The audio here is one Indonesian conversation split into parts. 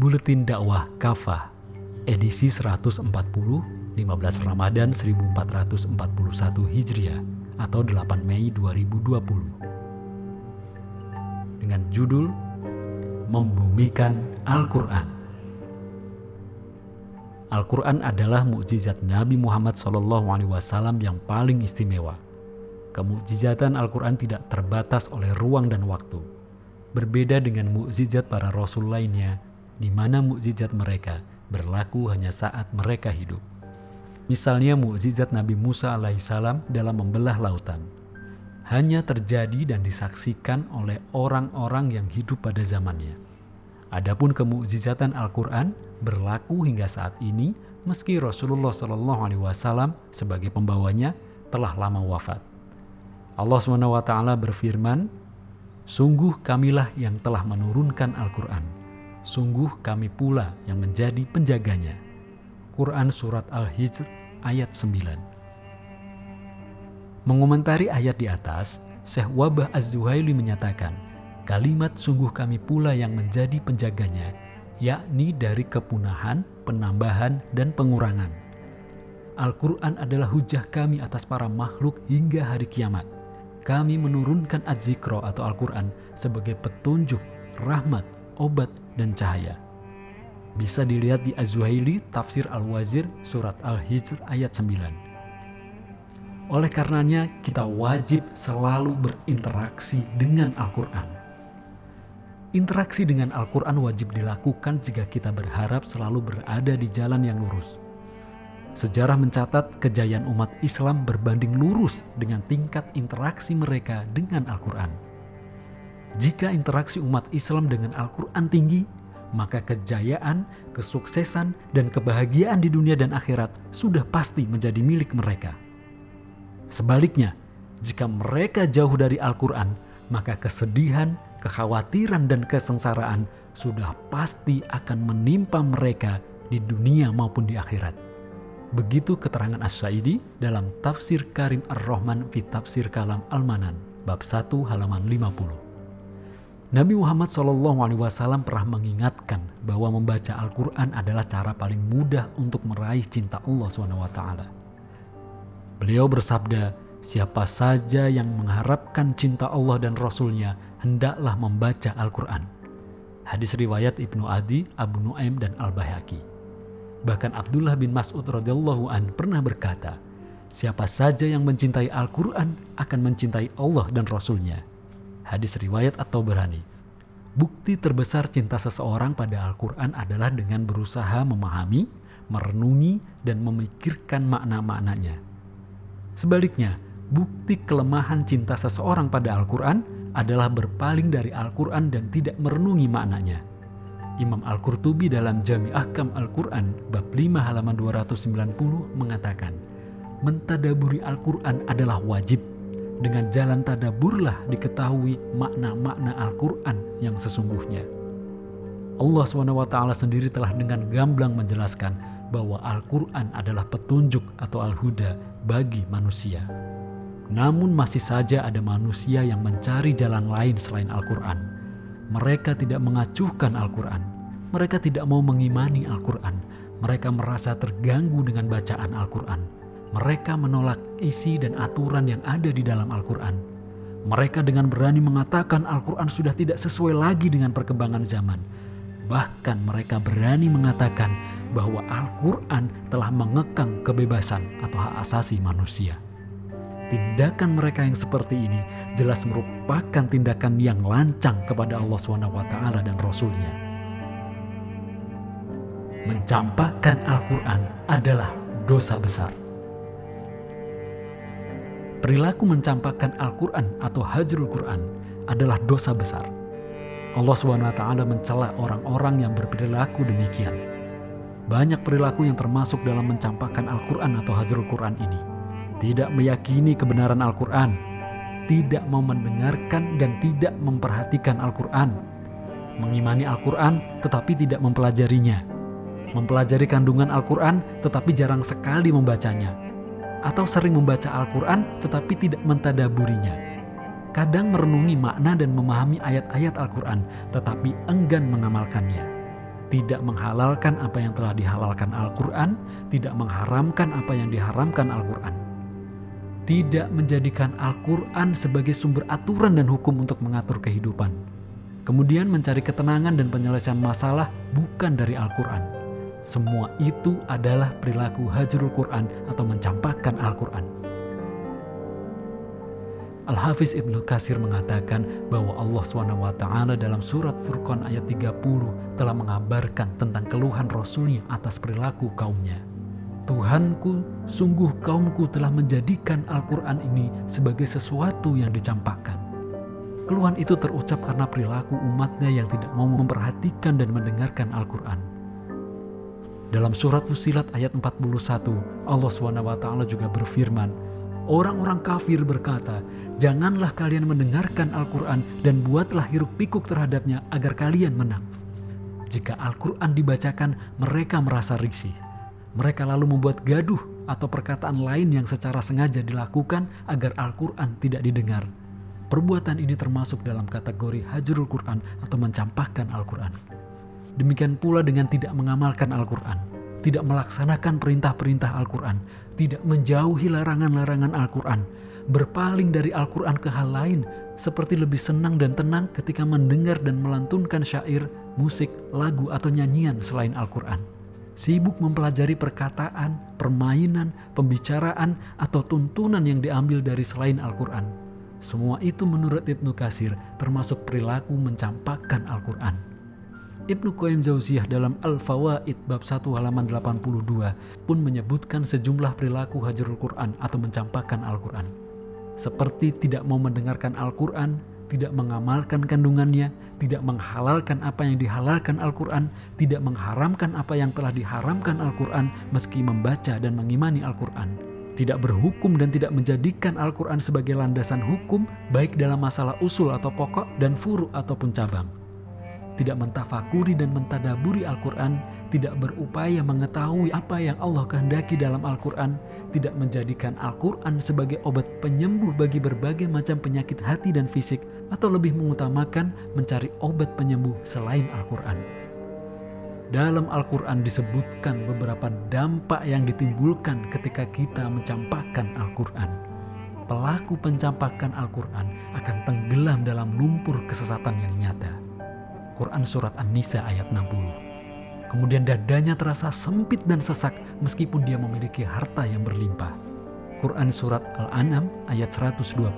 Buletin Dakwah Kafah edisi 140 15 Ramadan 1441 Hijriah atau 8 Mei 2020 dengan judul Membumikan Al-Quran Al-Quran adalah mukjizat Nabi Muhammad SAW yang paling istimewa. Kemukjizatan Al-Quran tidak terbatas oleh ruang dan waktu. Berbeda dengan mukjizat para rasul lainnya di mana mukjizat mereka berlaku hanya saat mereka hidup. Misalnya mukjizat Nabi Musa alaihissalam dalam membelah lautan. Hanya terjadi dan disaksikan oleh orang-orang yang hidup pada zamannya. Adapun kemukjizatan Al-Quran berlaku hingga saat ini meski Rasulullah Shallallahu Alaihi Wasallam sebagai pembawanya telah lama wafat. Allah swt berfirman, Sungguh kamilah yang telah menurunkan Al-Quran sungguh kami pula yang menjadi penjaganya. Quran Surat Al-Hijr ayat 9 Mengomentari ayat di atas, Syekh Wabah Az-Zuhaili menyatakan, kalimat sungguh kami pula yang menjadi penjaganya, yakni dari kepunahan, penambahan, dan pengurangan. Al-Quran adalah hujah kami atas para makhluk hingga hari kiamat. Kami menurunkan Az-Zikro atau Al-Quran sebagai petunjuk, rahmat, obat, dan cahaya. Bisa dilihat di Az-Zuhaili Tafsir Al-Wazir Surat Al-Hijr ayat 9. Oleh karenanya kita wajib selalu berinteraksi dengan Al-Quran. Interaksi dengan Al-Quran wajib dilakukan jika kita berharap selalu berada di jalan yang lurus. Sejarah mencatat kejayaan umat Islam berbanding lurus dengan tingkat interaksi mereka dengan Al-Quran. Jika interaksi umat Islam dengan Al-Quran tinggi, maka kejayaan, kesuksesan, dan kebahagiaan di dunia dan akhirat sudah pasti menjadi milik mereka. Sebaliknya, jika mereka jauh dari Al-Quran, maka kesedihan, kekhawatiran, dan kesengsaraan sudah pasti akan menimpa mereka di dunia maupun di akhirat. Begitu keterangan As-Sa'idi dalam Tafsir Karim Ar-Rahman fi Tafsir Kalam Al-Manan, bab 1 halaman 50. Nabi Muhammad SAW pernah mengingatkan bahwa membaca Al-Quran adalah cara paling mudah untuk meraih cinta Allah SWT. Beliau bersabda, siapa saja yang mengharapkan cinta Allah dan Rasulnya, hendaklah membaca Al-Quran. Hadis riwayat Ibnu Adi, Abu Nuaim, dan Al-Bahaki. Bahkan Abdullah bin Mas'ud radhiyallahu an pernah berkata, siapa saja yang mencintai Al-Quran akan mencintai Allah dan Rasulnya hadis riwayat atau berani. Bukti terbesar cinta seseorang pada Al-Quran adalah dengan berusaha memahami, merenungi, dan memikirkan makna-maknanya. Sebaliknya, bukti kelemahan cinta seseorang pada Al-Quran adalah berpaling dari Al-Quran dan tidak merenungi maknanya. Imam Al-Qurtubi dalam Jami Ahkam Al-Quran bab 5 halaman 290 mengatakan, Mentadaburi Al-Quran adalah wajib dengan jalan tadaburlah diketahui makna-makna Al-Quran yang sesungguhnya. Allah SWT sendiri telah dengan gamblang menjelaskan bahwa Al-Quran adalah petunjuk atau Al-Huda bagi manusia. Namun masih saja ada manusia yang mencari jalan lain selain Al-Quran. Mereka tidak mengacuhkan Al-Quran. Mereka tidak mau mengimani Al-Quran. Mereka merasa terganggu dengan bacaan Al-Quran mereka menolak isi dan aturan yang ada di dalam Al-Quran. Mereka dengan berani mengatakan Al-Quran sudah tidak sesuai lagi dengan perkembangan zaman. Bahkan mereka berani mengatakan bahwa Al-Quran telah mengekang kebebasan atau hak asasi manusia. Tindakan mereka yang seperti ini jelas merupakan tindakan yang lancang kepada Allah SWT dan Rasulnya. Mencampakkan Al-Quran adalah dosa besar. Perilaku mencampakkan Al-Quran atau hajrul Quran adalah dosa besar. Allah SWT mencela orang-orang yang berperilaku demikian. Banyak perilaku yang termasuk dalam mencampakkan Al-Quran atau hajrul Quran ini. Tidak meyakini kebenaran Al-Quran, tidak mau mendengarkan dan tidak memperhatikan Al-Quran. Mengimani Al-Quran tetapi tidak mempelajarinya. Mempelajari kandungan Al-Quran tetapi jarang sekali membacanya atau sering membaca Al-Quran tetapi tidak mentadaburinya. Kadang merenungi makna dan memahami ayat-ayat Al-Quran tetapi enggan mengamalkannya. tidak menghalalkan apa yang telah dihalalkan Al-Quran, tidak mengharamkan apa yang diharamkan Al-Quran. Tidak menjadikan Al-Quran sebagai sumber aturan dan hukum untuk mengatur kehidupan. Kemudian mencari ketenangan dan penyelesaian masalah bukan dari Al-Quran. Semua itu adalah perilaku hajrul Quran atau mencampakkan Al-Quran. Al-Hafiz Ibnu Kasir mengatakan bahwa Allah SWT dalam surat Furqan ayat 30 telah mengabarkan tentang keluhan Rasulnya atas perilaku kaumnya. Tuhanku, sungguh kaumku telah menjadikan Al-Quran ini sebagai sesuatu yang dicampakkan. Keluhan itu terucap karena perilaku umatnya yang tidak mau memperhatikan dan mendengarkan Al-Quran. Dalam surat Fusilat ayat 41, Allah SWT juga berfirman, Orang-orang kafir berkata, "Janganlah kalian mendengarkan Al-Quran dan buatlah hiruk pikuk terhadapnya agar kalian menang." Jika Al-Quran dibacakan, mereka merasa risih. Mereka lalu membuat gaduh atau perkataan lain yang secara sengaja dilakukan agar Al-Quran tidak didengar. Perbuatan ini termasuk dalam kategori hajrul Quran atau mencampakkan Al-Quran. Demikian pula dengan tidak mengamalkan Al-Quran tidak melaksanakan perintah-perintah Al-Quran, tidak menjauhi larangan-larangan Al-Quran, berpaling dari Al-Quran ke hal lain, seperti lebih senang dan tenang ketika mendengar dan melantunkan syair, musik, lagu, atau nyanyian selain Al-Quran. Sibuk mempelajari perkataan, permainan, pembicaraan, atau tuntunan yang diambil dari selain Al-Quran. Semua itu menurut Ibnu Kasir termasuk perilaku mencampakkan Al-Quran. Ibnu Qayyim Jauziyah dalam Al-Fawaid bab 1 halaman 82 pun menyebutkan sejumlah perilaku hajrul Quran atau mencampakkan Al-Quran. Seperti tidak mau mendengarkan Al-Quran, tidak mengamalkan kandungannya, tidak menghalalkan apa yang dihalalkan Al-Quran, tidak mengharamkan apa yang telah diharamkan Al-Quran meski membaca dan mengimani Al-Quran, tidak berhukum dan tidak menjadikan Al-Quran sebagai landasan hukum baik dalam masalah usul atau pokok dan furu ataupun cabang tidak mentafakuri dan mentadaburi Al-Quran, tidak berupaya mengetahui apa yang Allah kehendaki dalam Al-Quran, tidak menjadikan Al-Quran sebagai obat penyembuh bagi berbagai macam penyakit hati dan fisik, atau lebih mengutamakan mencari obat penyembuh selain Al-Quran. Dalam Al-Quran disebutkan beberapa dampak yang ditimbulkan ketika kita mencampakkan Al-Quran. Pelaku pencampakan Al-Quran akan tenggelam dalam lumpur kesesatan yang nyata Quran Surat An-Nisa ayat 60. Kemudian dadanya terasa sempit dan sesak meskipun dia memiliki harta yang berlimpah. Quran Surat Al-An'am ayat 125.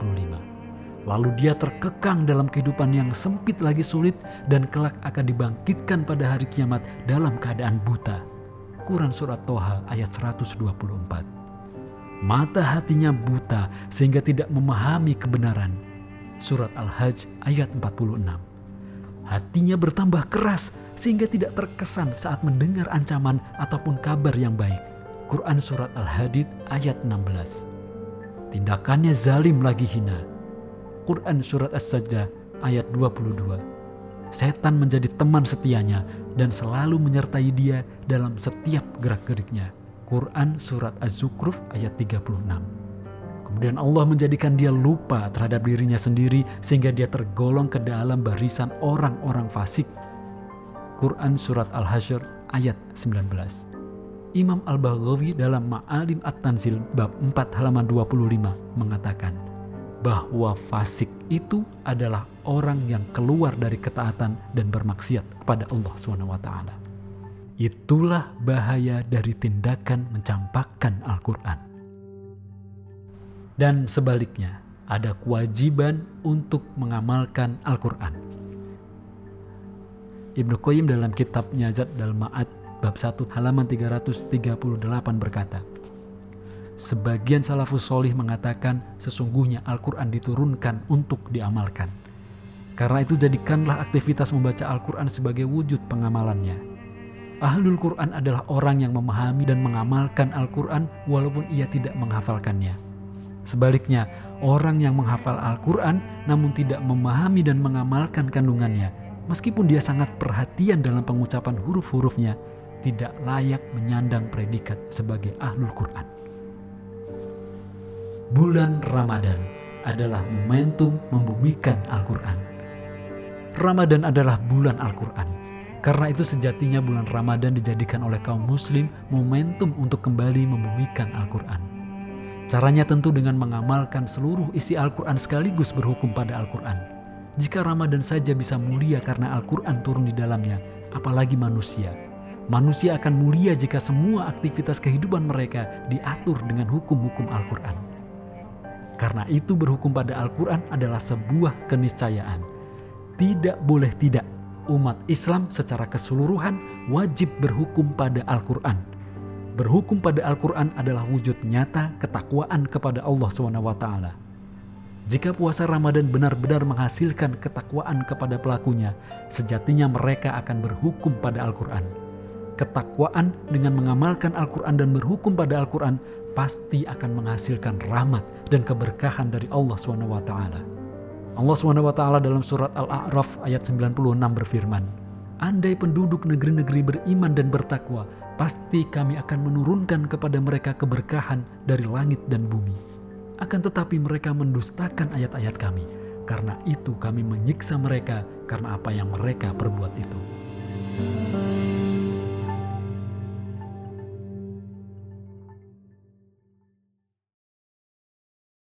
Lalu dia terkekang dalam kehidupan yang sempit lagi sulit dan kelak akan dibangkitkan pada hari kiamat dalam keadaan buta. Quran Surat Toha ayat 124. Mata hatinya buta sehingga tidak memahami kebenaran. Surat Al-Hajj ayat 46 hatinya bertambah keras sehingga tidak terkesan saat mendengar ancaman ataupun kabar yang baik. Quran Surat Al-Hadid ayat 16 Tindakannya zalim lagi hina. Quran Surat As-Sajdah ayat 22 Setan menjadi teman setianya dan selalu menyertai dia dalam setiap gerak-geriknya. Quran Surat Az-Zukhruf ayat 36 Kemudian Allah menjadikan dia lupa terhadap dirinya sendiri sehingga dia tergolong ke dalam barisan orang-orang fasik. Quran Surat Al-Hasyr ayat 19 Imam Al-Baghawi dalam Ma'alim At-Tanzil bab 4 halaman 25 mengatakan bahwa fasik itu adalah orang yang keluar dari ketaatan dan bermaksiat kepada Allah SWT. Itulah bahaya dari tindakan mencampakkan Al-Quran dan sebaliknya ada kewajiban untuk mengamalkan Al-Quran. Ibnu Qayyim dalam kitabnya Zat Dal Ma'ad bab 1 halaman 338 berkata, Sebagian salafus solih mengatakan sesungguhnya Al-Quran diturunkan untuk diamalkan. Karena itu jadikanlah aktivitas membaca Al-Quran sebagai wujud pengamalannya. Ahlul Quran adalah orang yang memahami dan mengamalkan Al-Quran walaupun ia tidak menghafalkannya. Sebaliknya, orang yang menghafal Al-Quran namun tidak memahami dan mengamalkan kandungannya, meskipun dia sangat perhatian dalam pengucapan huruf-hurufnya, tidak layak menyandang predikat sebagai ahlul Quran. Bulan Ramadan adalah momentum membumikan Al-Quran. Ramadan adalah bulan Al-Quran. Karena itu sejatinya bulan Ramadan dijadikan oleh kaum muslim momentum untuk kembali membumikan Al-Quran. Caranya tentu dengan mengamalkan seluruh isi Al-Quran sekaligus berhukum pada Al-Quran. Jika Ramadan saja bisa mulia karena Al-Quran turun di dalamnya, apalagi manusia. Manusia akan mulia jika semua aktivitas kehidupan mereka diatur dengan hukum-hukum Al-Quran. Karena itu berhukum pada Al-Quran adalah sebuah keniscayaan. Tidak boleh tidak umat Islam secara keseluruhan wajib berhukum pada Al-Quran. Berhukum pada Al-Quran adalah wujud nyata ketakwaan kepada Allah SWT. Jika puasa Ramadan benar-benar menghasilkan ketakwaan kepada pelakunya, sejatinya mereka akan berhukum pada Al-Quran. Ketakwaan dengan mengamalkan Al-Quran dan berhukum pada Al-Quran pasti akan menghasilkan rahmat dan keberkahan dari Allah SWT. Allah SWT dalam surat Al-A'raf ayat 96 berfirman, Andai penduduk negeri-negeri beriman dan bertakwa, pasti kami akan menurunkan kepada mereka keberkahan dari langit dan bumi. Akan tetapi mereka mendustakan ayat-ayat kami, karena itu kami menyiksa mereka karena apa yang mereka perbuat itu.